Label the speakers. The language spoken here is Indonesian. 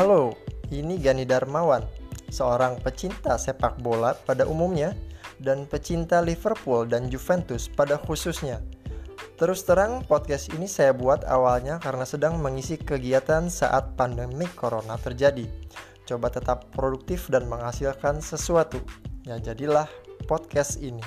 Speaker 1: Halo, ini Gani Darmawan, seorang pecinta sepak bola pada umumnya dan pecinta Liverpool dan Juventus pada khususnya. Terus terang, podcast ini saya buat awalnya karena sedang mengisi kegiatan saat pandemi corona terjadi. Coba tetap produktif dan menghasilkan sesuatu. Ya jadilah podcast ini.